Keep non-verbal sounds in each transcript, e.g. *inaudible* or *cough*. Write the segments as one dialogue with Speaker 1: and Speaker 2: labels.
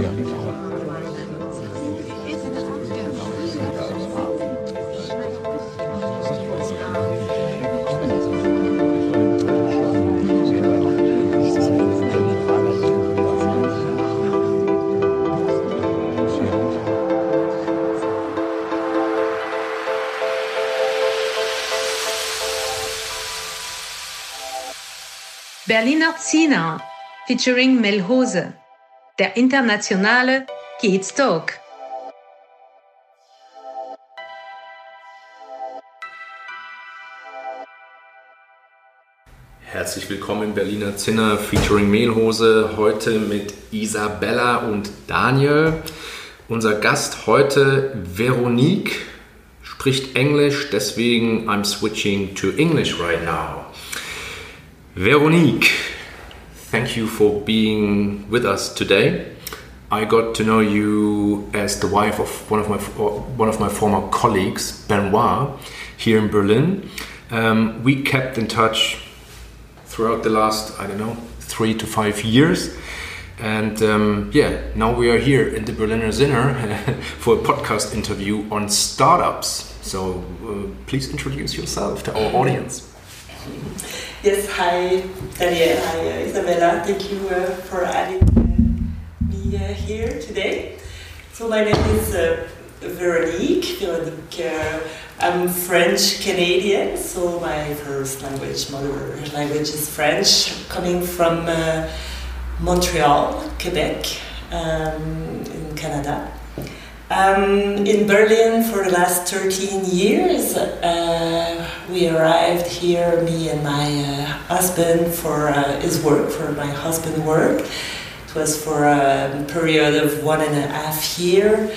Speaker 1: Yeah. Berliner Zina featuring Melhose, der internationale Kids Talk.
Speaker 2: Herzlich willkommen im Berliner Zinner featuring Mehlhose. Heute mit Isabella und Daniel. Unser Gast heute, Veronique, spricht Englisch, deswegen I'm switching to English right now. Veronique, thank you for being with us today. I got to know you as the wife of one of my one of my former colleagues, Benoit, here in Berlin. Um, we kept in touch throughout the last I don't know three to five years, and um, yeah, now we are here in the Berliner Zinner *laughs* for a podcast interview on startups. So uh, please introduce yourself to our audience.
Speaker 3: Yes, hi Daniel, hi uh, Isabella. Thank you uh, for having uh, me uh, here today. So my name is uh, Veronique. Veronique uh, I'm French Canadian, so my first language, mother language is French, coming from Montreal, Quebec, um, in Canada. Um, in Berlin for the last 13 years. Uh, we arrived here, me and my uh, husband, for uh, his work, for my husband's work. It was for a period of one and a half year.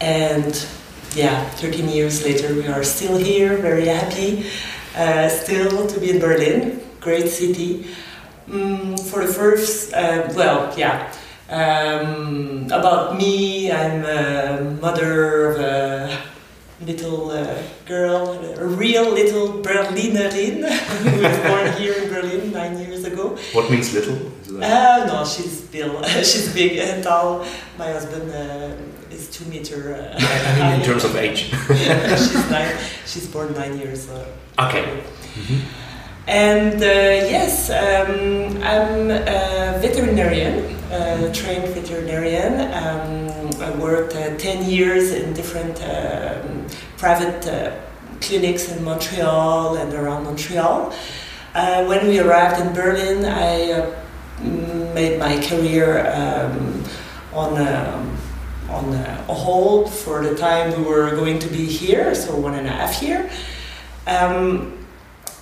Speaker 3: And yeah, 13 years later, we are still here, very happy, uh, still to be in Berlin, great city. Mm, for the first, uh, well, yeah um, about me, I'm a mother of a little uh, girl, a real little Berlinerin *laughs* who was born here in Berlin nine years ago.
Speaker 2: What means little?
Speaker 3: Uh, no, she's still *laughs* she's big and tall. My husband uh, is two meter. Uh, *laughs*
Speaker 2: I mean, in terms of age.
Speaker 3: she's nine. She's born nine years. Uh,
Speaker 2: okay. Mm -hmm.
Speaker 3: And uh, yes, um, I'm a veterinarian uh, trained veterinarian. Um, I worked uh, 10 years in different um, private uh, clinics in Montreal and around Montreal. Uh, when we arrived in Berlin, I uh, made my career um, on a, on a hold for the time we were going to be here, so one and a half year. Um,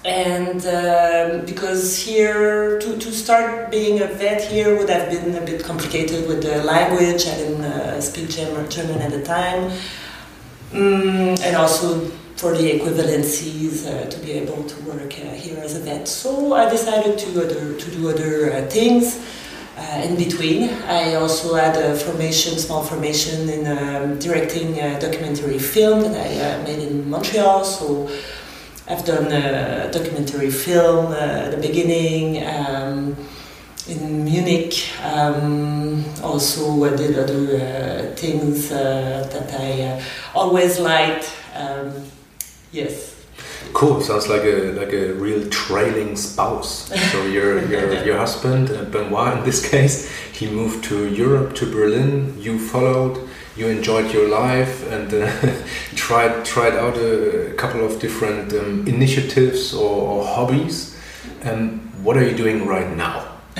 Speaker 3: and um, because here to, to start being a vet here would have been a bit complicated with the language i didn't uh, speak german at the time. Mm, and also for the equivalencies uh, to be able to work uh, here as a vet. So i decided to, other, to do other uh, things uh, in between. I also had a formation small formation in um, directing a documentary film that i uh, made in montreal. So I've done a documentary film uh, at the beginning um, in Munich. Um, also, I did other uh, things uh, that I uh, always liked. Um, yes.
Speaker 2: Cool. Sounds like a like a real trailing spouse. *laughs* So your your your husband uh, Benoit, in this case, he moved to Europe to Berlin. You followed you enjoyed your life and uh, *laughs* tried tried out a, couple of different um, initiatives or, or hobbies. Um, what are you doing right now? *laughs*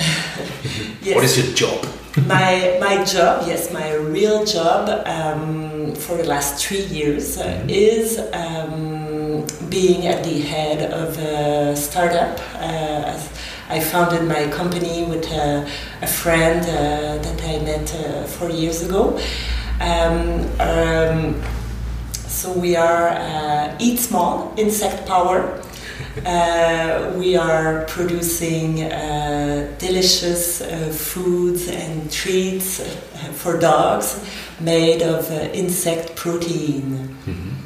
Speaker 2: yes. What is your job?
Speaker 3: my my job, yes, my real job um, for the last three years uh, mm -hmm. is um, being at the head of a startup. Uh, I founded my company with a, a friend uh, that I met uh, four years ago. Um, um, so we are uh, Eat Small, Insect Power. Uh, we are producing uh, delicious uh, foods and treats uh, for dogs made of uh, insect protein. Mm-hmm.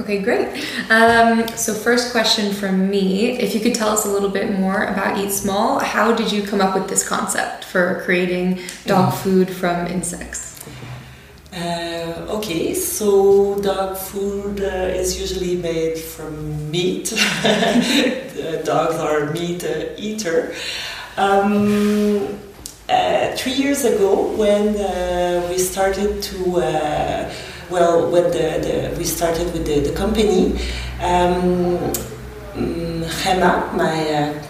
Speaker 4: Okay, great. Um, so, first question from me if you could tell us a little bit more about Eat Small, how did you come up with this concept for creating dog food from insects?
Speaker 3: Uh, okay, so dog food uh, is usually made from meat. *laughs* dogs are meat uh, eater. Um, uh, three years ago, when uh, we started to uh, well, when the, the, we started with the, the company, um, Gemma, my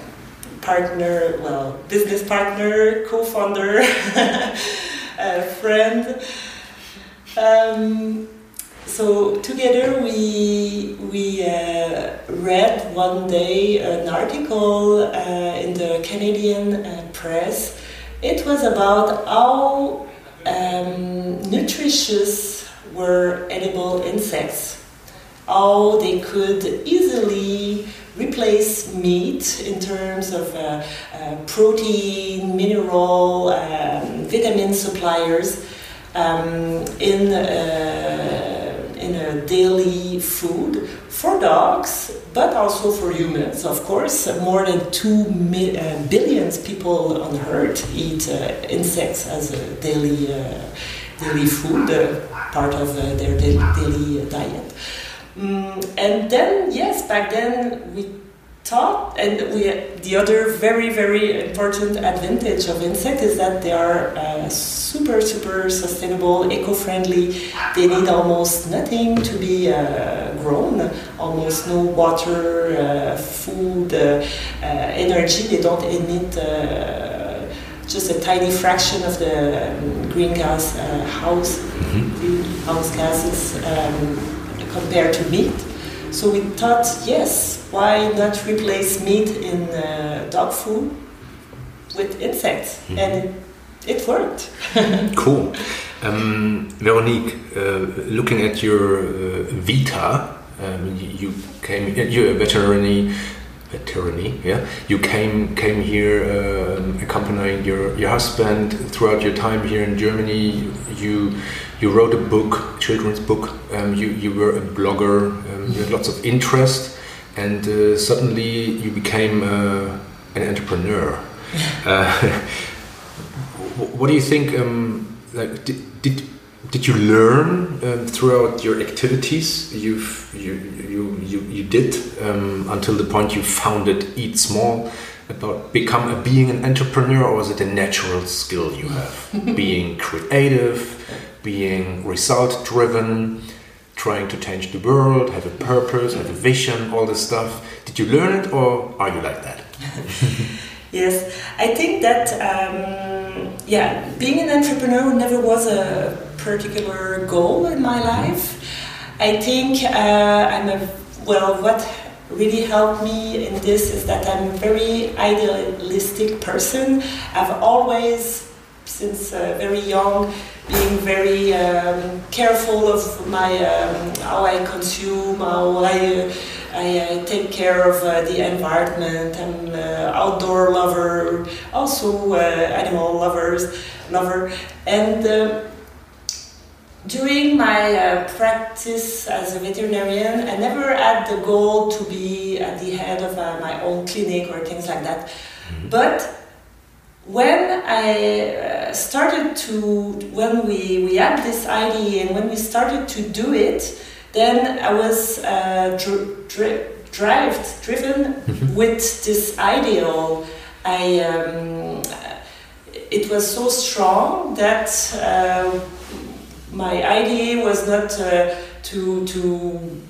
Speaker 3: partner, well, business partner, co-founder, *laughs* friend. Um, so together we we uh, read one day an article uh, in the Canadian uh, press. It was about how um, nutritious were edible insects, how they could easily replace meat in terms of uh, uh, protein, mineral, um, vitamin suppliers um, in, uh, in a daily food for dogs, but also for humans, of course. More than 2 mi- uh, people on Earth eat uh, insects as a daily, daily food, part of their daily diet. Um, and then, yes, back then we thought, and we, the other very, very important advantage of insect is that they are uh, super, super sustainable, eco-friendly. They need almost nothing to be uh, grown, almost no water, uh, food, uh, uh, energy. They don't emit uh, just a tiny fraction of the um, greenhouse house, mm-hmm. greenhouse gases um, compared to meat. So we thought, yes, why not replace meat in uh, dog food with insects? Mm-hmm. And it, it worked. *laughs*
Speaker 2: cool. Um, Veronique, uh, looking at your uh, vita, um, you, you, came. You're a veterinary. Veterinary, yeah. You came came here um, accompanying your your husband throughout your time here in Germany. You you wrote a book, children's book. Um, you you were a blogger. Um, you had lots of interest, and uh, suddenly you became uh, an entrepreneur. *laughs* uh, *laughs* what do you think? Um, like, did, did did you learn um, throughout your activities you've you you you, you did um, until the point you founded Eat Small about become a, being an entrepreneur, or is it a natural skill you have? *laughs* being creative, being result driven, trying to change the world, have a purpose, have a vision, all this stuff. Did you learn it, or are you like that? *laughs*
Speaker 3: yes, I think that um, yeah, being an entrepreneur never was a particular goal in my life. I think uh, I'm a well, what really helped me in this is that I'm a very idealistic person. I've always, since uh, very young, being very um, careful of my um, how I consume, how I, I, I take care of uh, the environment. I'm an outdoor lover, also uh, animal lovers lover, and uh, during my uh, practice as a veterinarian, I never had the goal to be at the head of uh, my own clinic or things like that. Mm-hmm. But when I uh, started to, when we, we had this idea and when we started to do it, then I was uh, dr- dri- driven, driven mm-hmm. with this ideal. I, um, it was so strong that uh, my idea was not uh, to to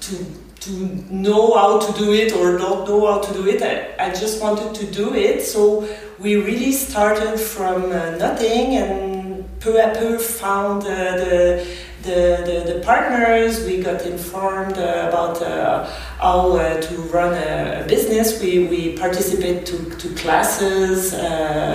Speaker 3: to to know how to do it or don't know how to do it. I, I just wanted to do it. So we really started from uh, nothing and peu à peu found uh, the, the, the, the, partners. We got informed uh, about uh, how uh, to run a, business. We, we participate to, to classes and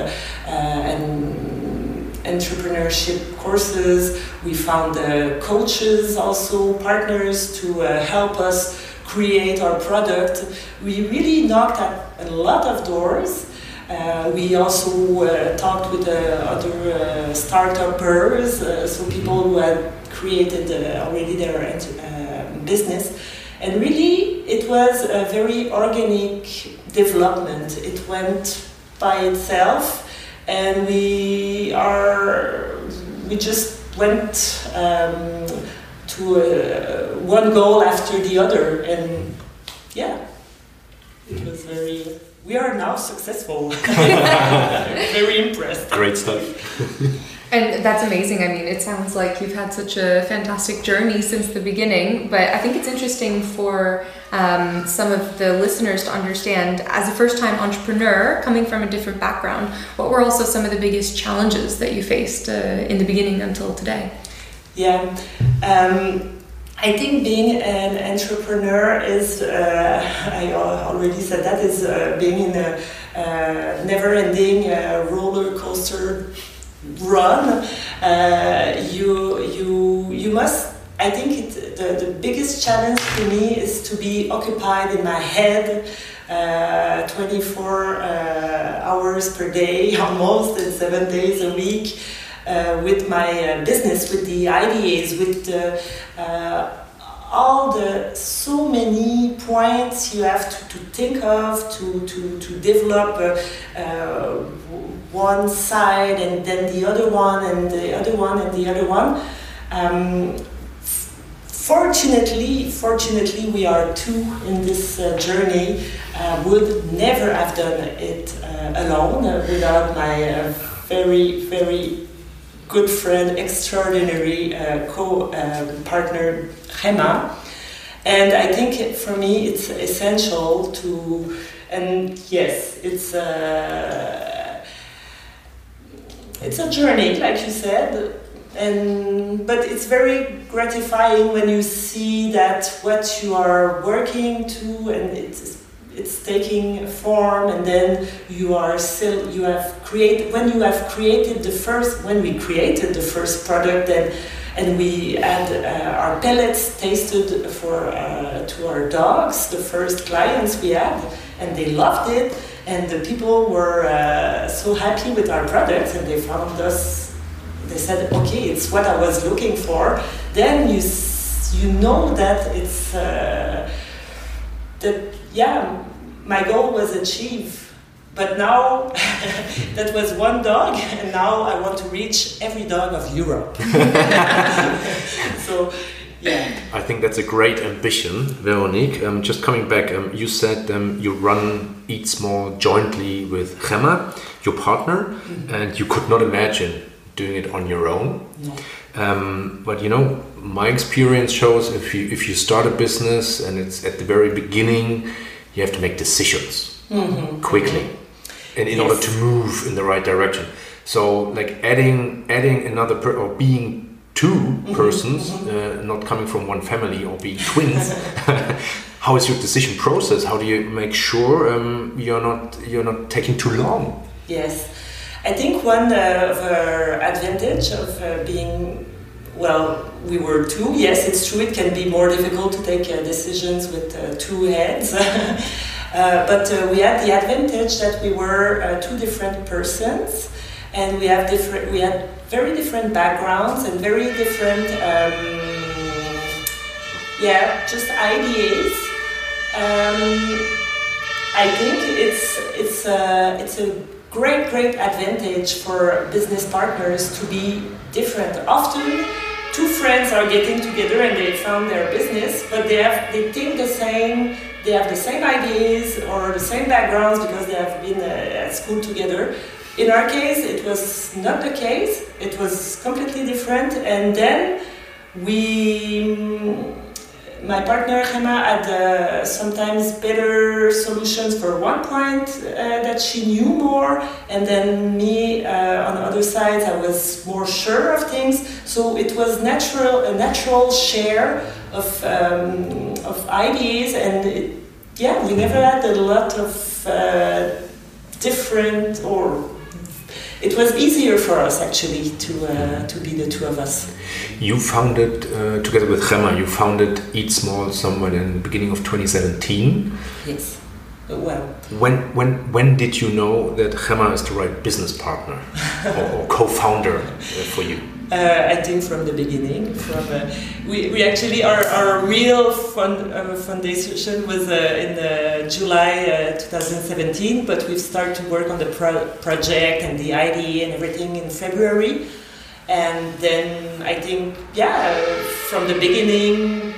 Speaker 3: entrepreneurship courses. We found uh, coaches, also partners to uh, help us create our product. We really knocked at a lot of doors. Uh, we also talked with other uh, startuppers, so people who had created already their business. And really, it was a very organic development. It went by itself, and we are we just went um, to uh, one goal after the other, and yeah, it was very. We are now successful. *laughs* *laughs* very impressed.
Speaker 2: Great stuff. *laughs*
Speaker 4: And that's amazing. I mean, it sounds like you've had such a fantastic journey since the beginning. But I think it's interesting for um, some of the listeners to understand, as a first time entrepreneur coming from a different background, what were also some of the biggest challenges that you faced uh, in the beginning until today?
Speaker 3: Yeah. Um, I think being an entrepreneur is, uh, I already said that, is uh, being in a uh, never ending uh, roller coaster run, uh, you you you must. I think it, the the biggest challenge for me is to be occupied in my head. Uh, 24 uh, hours per day, *laughs* almost, and seven days a week, uh, with my uh, business, with the ideas, with the all the so many points you have to, to think of to, to, to develop uh, uh, one side and then the other one and the other one and the other one. Um, fortunately, fortunately, we are two in this uh, journey. Uh, would never have done it uh, alone without my very, very good friend, extraordinary uh, co-partner, Gemma. And I think for me it's essential to, and yes, it's a, it's a journey, like you said, and but it's very gratifying when you see that what you are working to and it's it's taking form and then you are still you have created when you have created the first when we created the first product and and we had uh, our pellets tasted for uh, to our dogs the first clients we had and they loved it and the people were uh, so happy with our products and they found us they said okay it's what i was looking for. Then you you know that it's uh, that yeah, my goal was achieved. But now *laughs* that was one dog, and now I want to reach every dog of Europe. *laughs* *laughs* so, yeah.
Speaker 2: I think that's a great ambition, Veronique. Um, just coming back, um, you said um, you run Eat Small jointly with Gemma, your partner, mm -hmm. and you could not imagine doing it on your own.
Speaker 3: No.
Speaker 2: Um, but you know, my experience shows if you if you start a business and it's at the very beginning, you have to make decisions
Speaker 3: mm-hmm.
Speaker 2: quickly, and in yes. order to move in the right direction. So, like adding adding another per- or being 2 mm-hmm. persons, mm-hmm. Uh, not coming from one family or being twins. *laughs* how is your decision process? How do you make sure um, you're not you're not taking too long?
Speaker 3: Yes. I think one of our advantage of uh, being well, we were two. Yes, it's true. It can be more difficult to take uh, decisions with uh, two heads. *laughs* uh, but uh, we had the advantage that we were uh, two different persons, and we have different. We had very different backgrounds and very different, um, yeah, just ideas. Um, I think it's it's a it's a great great advantage for business partners to be different. Often two friends are getting together and they found their business, but they have they think the same, they have the same ideas or the same backgrounds because they have been uh, at school together. In our case, it was not the case. It was completely different, and then we my partner Gemma had uh, sometimes better solutions for one point uh, that she knew more, and then me uh, on the other side I was more sure of things. So it was natural a natural share of um, of ideas, and it, yeah, we never had a lot of uh, different or it was easier for us actually to uh, to be the two of us.
Speaker 2: You founded uh, together with Gemma. You founded Eat Small somewhere in the beginning of 2017.
Speaker 3: Yes. Well.
Speaker 2: When when when did you know that Gemma is the right business partner or, or co-founder uh, for you?
Speaker 3: Uh, I think from the beginning. From uh, we, we actually our, our real fund, uh, foundation was uh, in uh, July 2017, but we've started to work on the pro- project and the ID and everything in February. And then I think, yeah, from the beginning,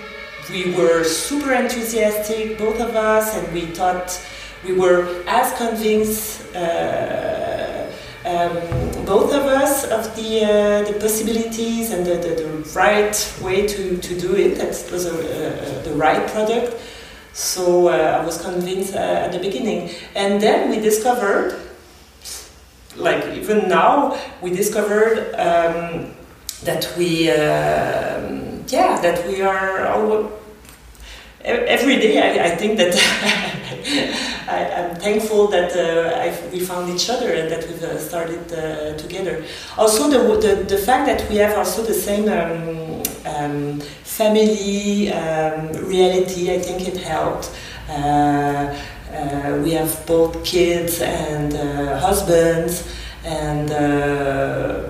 Speaker 3: we were super enthusiastic, both of us, and we thought we were as convinced, uh, um, both of us, of the, uh, the possibilities and the, the, the, right way to, to do it, that was a, the right product. So uh, I was convinced uh, at the beginning. And then we discovered, like even now, we discovered um, that we, um, yeah, that we are all every day I, I think that *laughs* I, am thankful that uh, we found each other and that we've uh, started uh, together. Also, the, the, the, fact that we have also the same um, um, family um, reality, I think it helped. Uh, uh, we have both kids and uh, husbands, and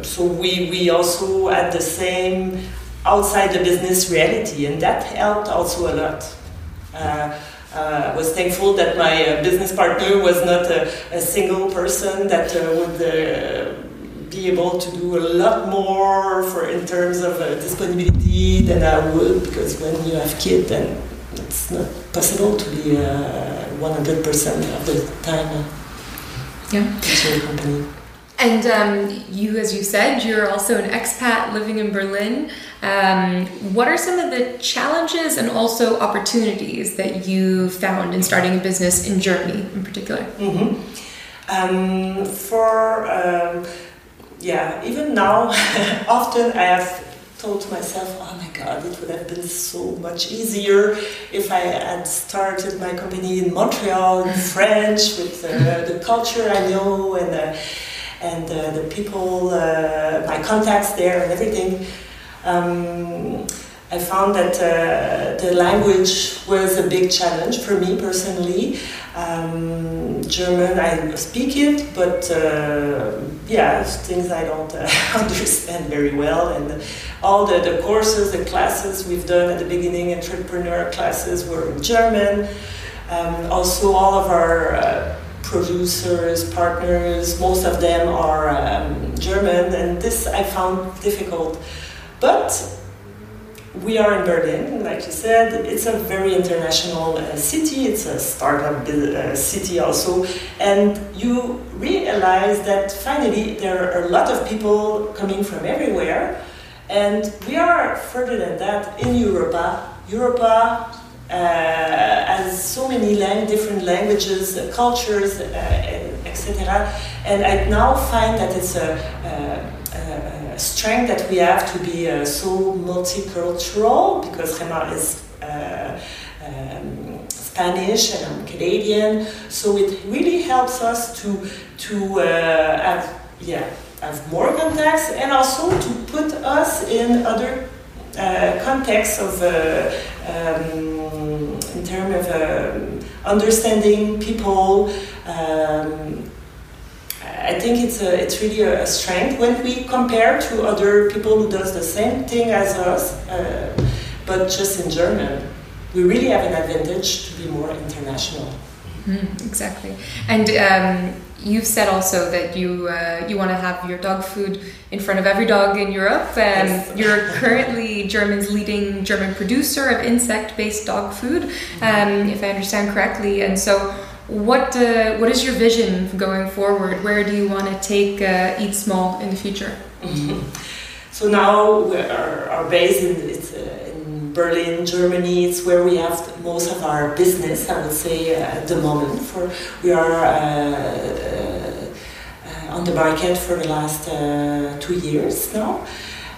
Speaker 3: so we, we also had the same outside the business reality, and that helped also a lot. Uh, uh, I was thankful that my uh, business partner was not a, a single person that uh, would uh, be able to do a lot more for in terms of uh, disponibility than I would because when you have kids then it's not possible to be 100% of the time
Speaker 4: yeah.
Speaker 3: at your company.
Speaker 4: And um, you, as you said, you're also an expat living in Berlin. Um, what are some of the challenges and also opportunities that you found in starting a business in Germany in particular?
Speaker 3: Mm-hmm. Um, for, um, yeah, even now, *laughs* often I have told myself, oh my god, it would have been so much easier if I had started my company in Montreal in French with uh, the culture I know and uh, and uh, the people, uh, my contacts there and everything. Um, I found that uh, the language was a big challenge for me personally. Um, German, I speak it, but uh, yeah, things I don't uh, *laughs* understand very well. And all the, the courses, the classes we've done at the beginning, entrepreneur classes, were in German. Um, also, all of our uh, producers, partners, most of them are um, German, and this I found difficult. But we are in Berlin, like you said, it's a very international uh, city, it's a startup uh, city also, and you realize that finally there are a lot of people coming from everywhere, and we are further than that in Europa. Europa uh, has so many lang- different languages, uh, cultures, uh, etc. And I now find that it's a, a, a, strength that we have to be so multicultural because Gemma is um, Spanish and I'm Canadian, so it really helps us to to uh, have yeah have more contacts and also to put us in other uh, contexts of uh, um, of um, understanding people. Um, I think it's a, it's really a, strength when we compare to other people who does the same thing as us, uh, but just in German. We really have an advantage to be more international.
Speaker 4: Mm, exactly, and um, you've said also that you uh, you want to have your dog food in front of every dog in Europe. and yes. *laughs* You're currently German's leading German producer of insect-based dog food, um, if I understand correctly. And so, what uh, what is your vision going forward? Where do you want to take uh, Eat Small in the future? *laughs*
Speaker 3: so now our, our base in, it's, uh, Berlin, Germany. It's where we have most of our business, I would say, uh, at the moment. For we are uh, uh, on the market for the last uh, two years now.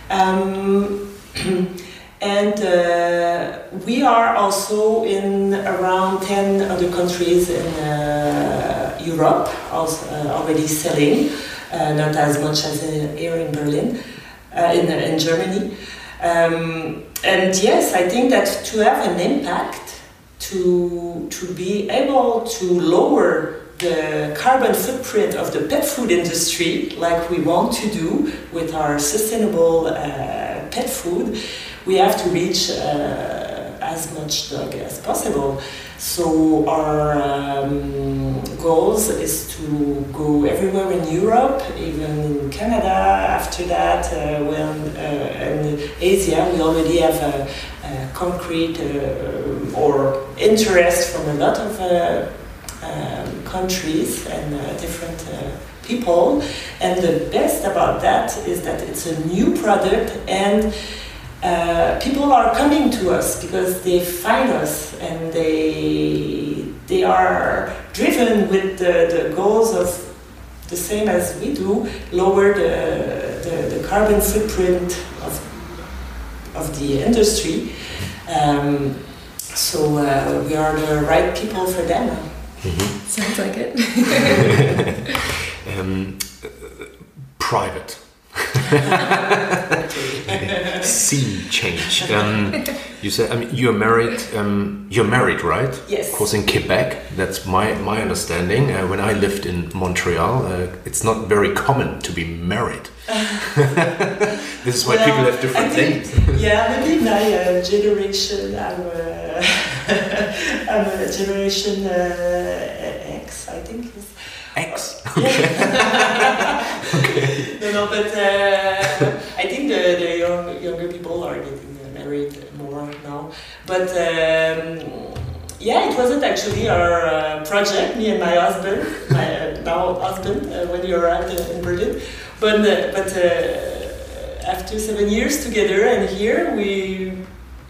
Speaker 3: Um, *clears throat* and uh, we are also in around 10 other countries in uh, Europe also, already selling, not as much as here in Berlin, in, in Germany. Um, and yes, I think that to have an impact, to, to be able to lower the carbon footprint of the pet food industry, like we want to do with our sustainable uh, pet food, we have to reach uh, as much dog as possible. So our um, goals is to go everywhere in Europe, even in Canada. After that, uh, when uh, in Asia, we already have a, a concrete uh, or interest from a lot of uh, um, countries and uh, different uh, people. And the best about that is that it's a new product and uh, people are coming to us because they find us and they they are driven with the, the goals of the same as we do lower the, the, the carbon footprint of, of the industry. Um, so uh, we are the right people for them.
Speaker 4: Mm-hmm. sounds like it. *laughs* *laughs*
Speaker 2: Um, private *laughs* Scene change. Um, you said I mean you're married. Um, you're married, right?
Speaker 3: Yes.
Speaker 2: Of course, in Quebec, that's my my understanding. Uh, when I lived in Montreal, uh, it's not very common to be married. *laughs* this is why well, people have different
Speaker 3: think, names. *laughs* yeah, maybe my uh, generation. I'm, uh, *laughs* I'm a generation uh, X, I think.
Speaker 2: X. Okay.
Speaker 3: okay. No, no, but uh, think the, the young, younger people are getting married more now. But um, yeah, it wasn't actually our uh, project, me and my husband, my uh, now husband, uh, when we arrived in Berlin. But, uh, but uh, after seven years together and here, we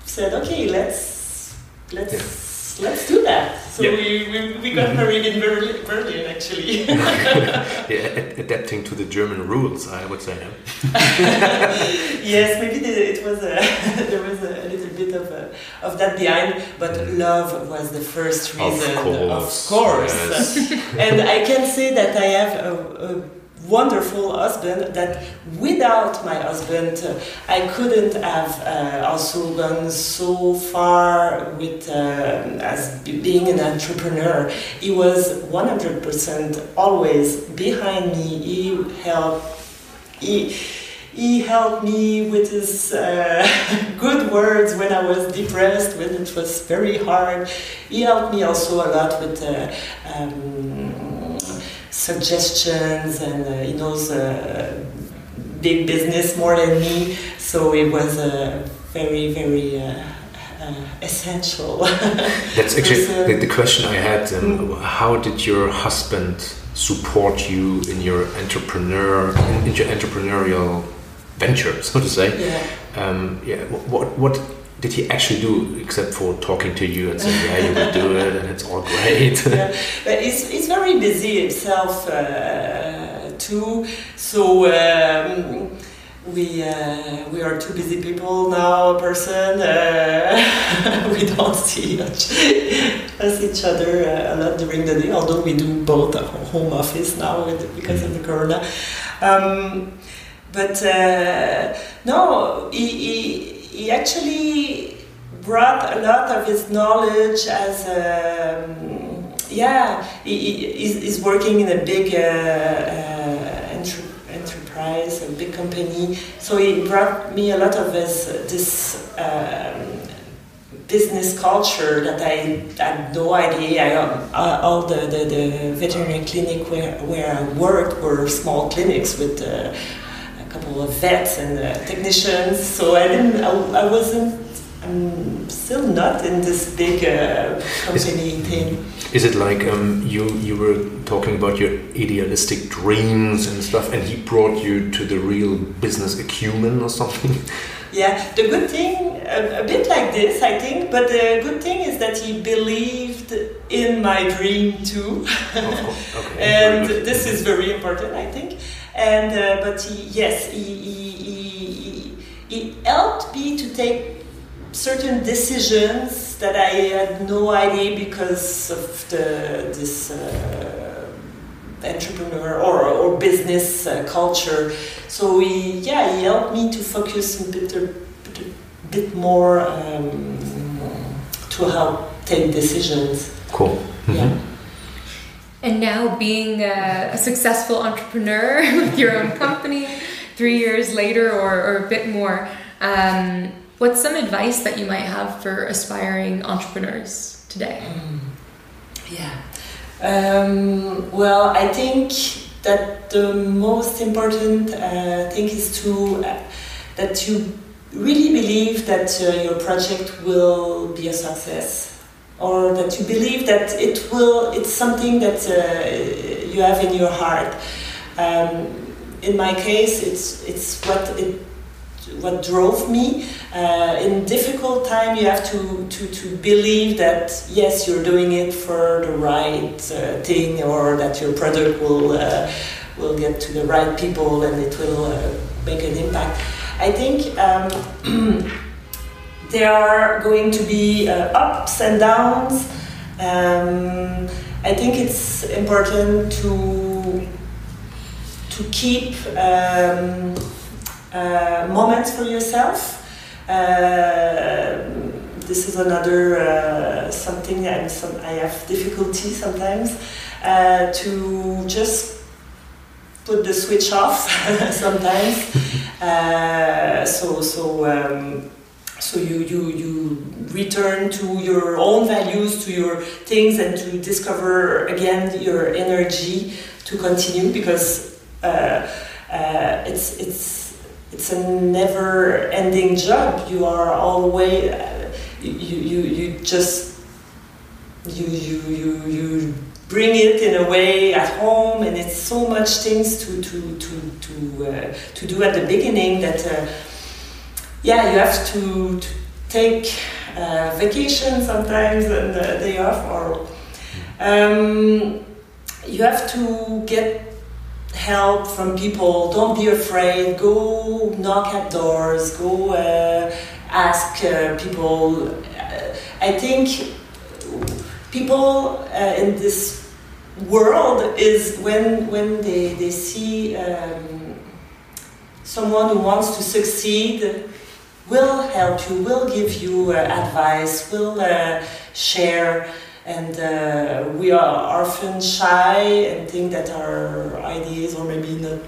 Speaker 3: said, okay, let's let's. Yeah let's do that. So yeah. we, we, we got mm-hmm. married in Berlin, Berlin actually. *laughs*
Speaker 2: yeah, adapting to the German rules, I would say. *laughs*
Speaker 3: yes, maybe the, it was a, *laughs* there was a, little bit of, a, of that behind, but mm. love was the first reason. Of
Speaker 2: course.
Speaker 3: Of course. Yes. and I can say that I have a, a wonderful husband that without my husband uh, I couldn't have uh, also gone so far with uh, as being an entrepreneur he was 100% always behind me he helped he he helped me with his uh, *laughs* good words when I was depressed, when it was very hard. He helped me also a lot with uh, um, suggestions and uh, he knows uh, big business more than me. So it was a very very uh, uh, essential. *laughs*
Speaker 2: That's actually the, the, question i had um, how did your husband support you in your entrepreneur in, in your entrepreneurial venture so to say?
Speaker 3: Yeah,
Speaker 2: um, yeah what what did he actually do except for talking to you and saying, yeah, you will do it and it's all great? *laughs*
Speaker 3: yeah, but he's, he's very busy himself uh, too. So um, we uh, we are two busy people now. A person uh, *laughs* we don't see much as each other uh, a lot during the day. Although we do both at home office now because of the corona. Um, but uh, no, he, he he actually brought a lot of his knowledge as a, um, yeah he, he's, working in a big uh, uh, enterprise a big company so he brought me a lot of his this um, business culture that I had no idea. I, uh, all the, the, the, veterinary clinic where, where I worked were small clinics with uh, couple of vets and uh, technicians. So I didn't, I, I, wasn't, I'm still not in this big uh, company is, thing.
Speaker 2: Is it like um, you you were talking about your idealistic dreams and stuff, and he brought you to the real business acumen or something? *laughs*
Speaker 3: Yeah, the good thing, a, a, bit like this, I think, but the good thing is that he believed in my dream too.
Speaker 2: okay, *laughs*
Speaker 3: and this is very important, I think. And uh, but he, yes, he, he, he, he helped me to take certain decisions that I had no idea because of the this uh, entrepreneur or, or business uh, culture. So he, yeah, he helped me to focus a bit, a bit, more um, to help take decisions.
Speaker 2: Cool. Mm -hmm.
Speaker 3: Yeah.
Speaker 4: And now, being a, a successful entrepreneur *laughs* with your own company, three years later or, or a bit more, um, what's some advice that you might have for aspiring entrepreneurs today?
Speaker 3: Mm. Yeah. Um, well, I think that the most important uh, thing is to uh, that you really believe that uh, your project will be a success or that you believe that it will it's something that uh, you have in your heart. Um, in my case it's it's what it what drove me. Uh, in difficult time you have to, to, to believe that yes you're doing it for the right uh, thing or that your product will uh, will get to the right people and it will uh, make an impact. I think um, *clears throat* there are going to be uh, ups and downs. Um, I think it's important to to keep um, uh, moments for yourself. Uh, this is another uh, something I'm some, I have difficulty sometimes uh, to just put the switch off *laughs* sometimes. Uh, so so um, so you, you you return to your own values, to your things, and to discover again your energy to continue because uh, uh, it's it's it's a never-ending job. You are always uh, you, you you just you you you you bring it in a way at home and it's so much things to to to to, uh, to do at the beginning that uh, yeah you have to, to take uh, vacation sometimes and a day off or um, you have to get help from people. Don't be afraid. Go knock at doors. Go uh, ask uh, people. I think people uh, in this world is when when they, they see um, someone who wants to succeed will help you will give you uh, advice will uh, share. And uh, we are often shy and think that our ideas are maybe not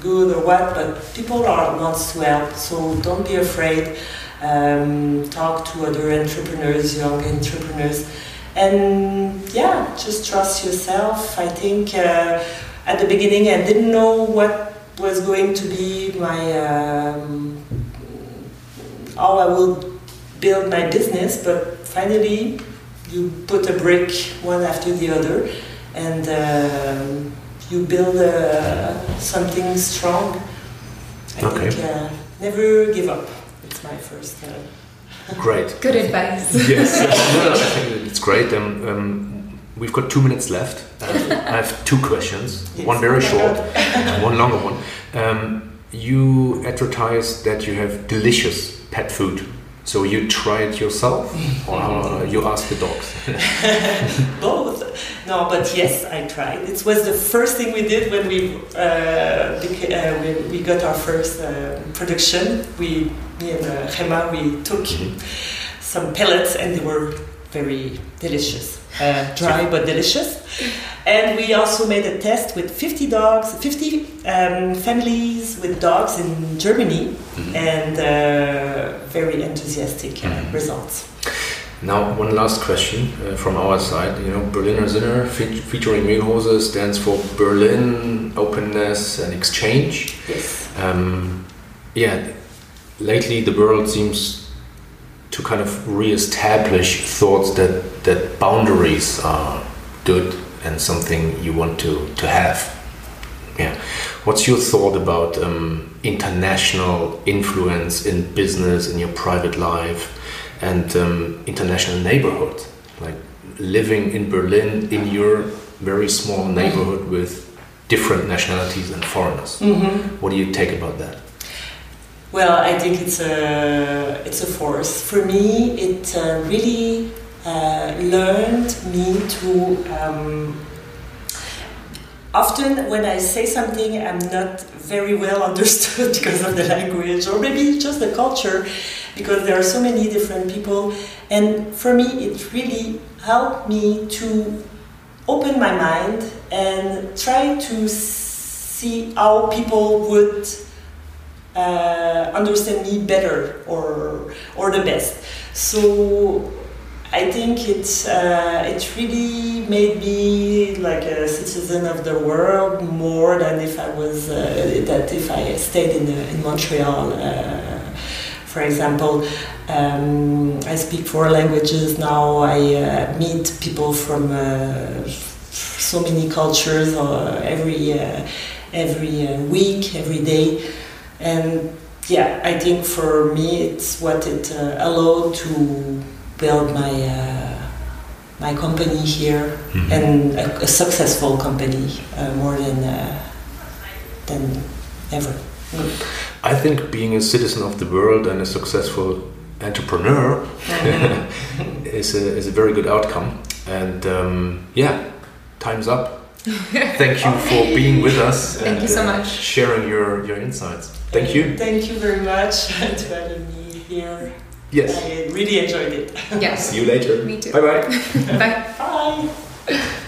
Speaker 3: good or what but people are wants to so don't be afraid. Um, talk to other entrepreneurs young entrepreneurs. And yeah, just trust yourself. I think uh, at the beginning I didn't know what was going to be my um, how I will build my business, but finally you put a brick one after the other, and um, you build uh, something strong. I
Speaker 2: okay.
Speaker 3: think uh, never give up. It's my first. Uh, *laughs*
Speaker 2: Great.
Speaker 4: Good advice.
Speaker 2: yes, *laughs* no, no, I think it's great. Um, um, we've got two minutes left. And I have two questions.
Speaker 3: Yes.
Speaker 2: One very short, and one longer one. Um, you advertise that you have delicious pet food. So you try it yourself, or *laughs* you ask the dogs? *laughs*
Speaker 3: Both. No, but yes, I tried. It was the first thing we did when we uh, uh, we, got our first uh, production. We, me and uh, Gemma, we took some pellets, and they were very delicious, uh, dry but delicious. And we also made a test with 50 dogs, 50 um, families with dogs in Germany, and uh, very enthusiastic uh,
Speaker 2: Mhm.
Speaker 3: results.
Speaker 2: Now, one last question uh, from our side. You know, Berliner Sinner fe- featuring Mehlhose stands for Berlin, openness, and exchange.
Speaker 3: Yes.
Speaker 2: Um, yeah, lately the world seems to kind of re-establish thoughts that that boundaries are good and something you want to to have. Yeah, what's your thought about um, international influence in business, in your private life, and um, international neighborhood? Like living in Berlin in your very small neighborhood with different nationalities and foreigners.
Speaker 3: Mm-hmm.
Speaker 2: What do you take about that?
Speaker 3: Well, I think it's a it's a force. For me, it uh, really uh, learned me to. Um, often, when I say something, I'm not very well *laughs* understood because of the language, or maybe just the culture, because there are so many different people. And for me, it really helped me to open my mind and try to see how people would uh, understand me better or or the best. So I think it's uh, it really made me like a citizen of the world more than if I was uh, that if I stayed in in Montreal. Uh, for example, um, I speak four languages now. I uh, meet people from uh, so many cultures uh, every every week, every day, and yeah, I think for me it's what it allowed to build my uh, my company here mm-hmm. and a, a, successful company uh, more than uh, than ever.
Speaker 2: I think being a citizen of the world and a successful entrepreneur mm-hmm. *laughs* is a is a very good outcome. And um, yeah, time's up. *laughs* Thank you for being with us.
Speaker 4: Thank and, you so uh, much.
Speaker 2: Sharing your, your insights. Thank you.
Speaker 3: Thank you very much *laughs* to having me here.
Speaker 2: Yes.
Speaker 3: I really enjoyed it.
Speaker 4: Yes.
Speaker 2: See you later.
Speaker 4: Me too. *laughs*
Speaker 2: Bye bye.
Speaker 4: bye.
Speaker 3: Bye.
Speaker 4: Good.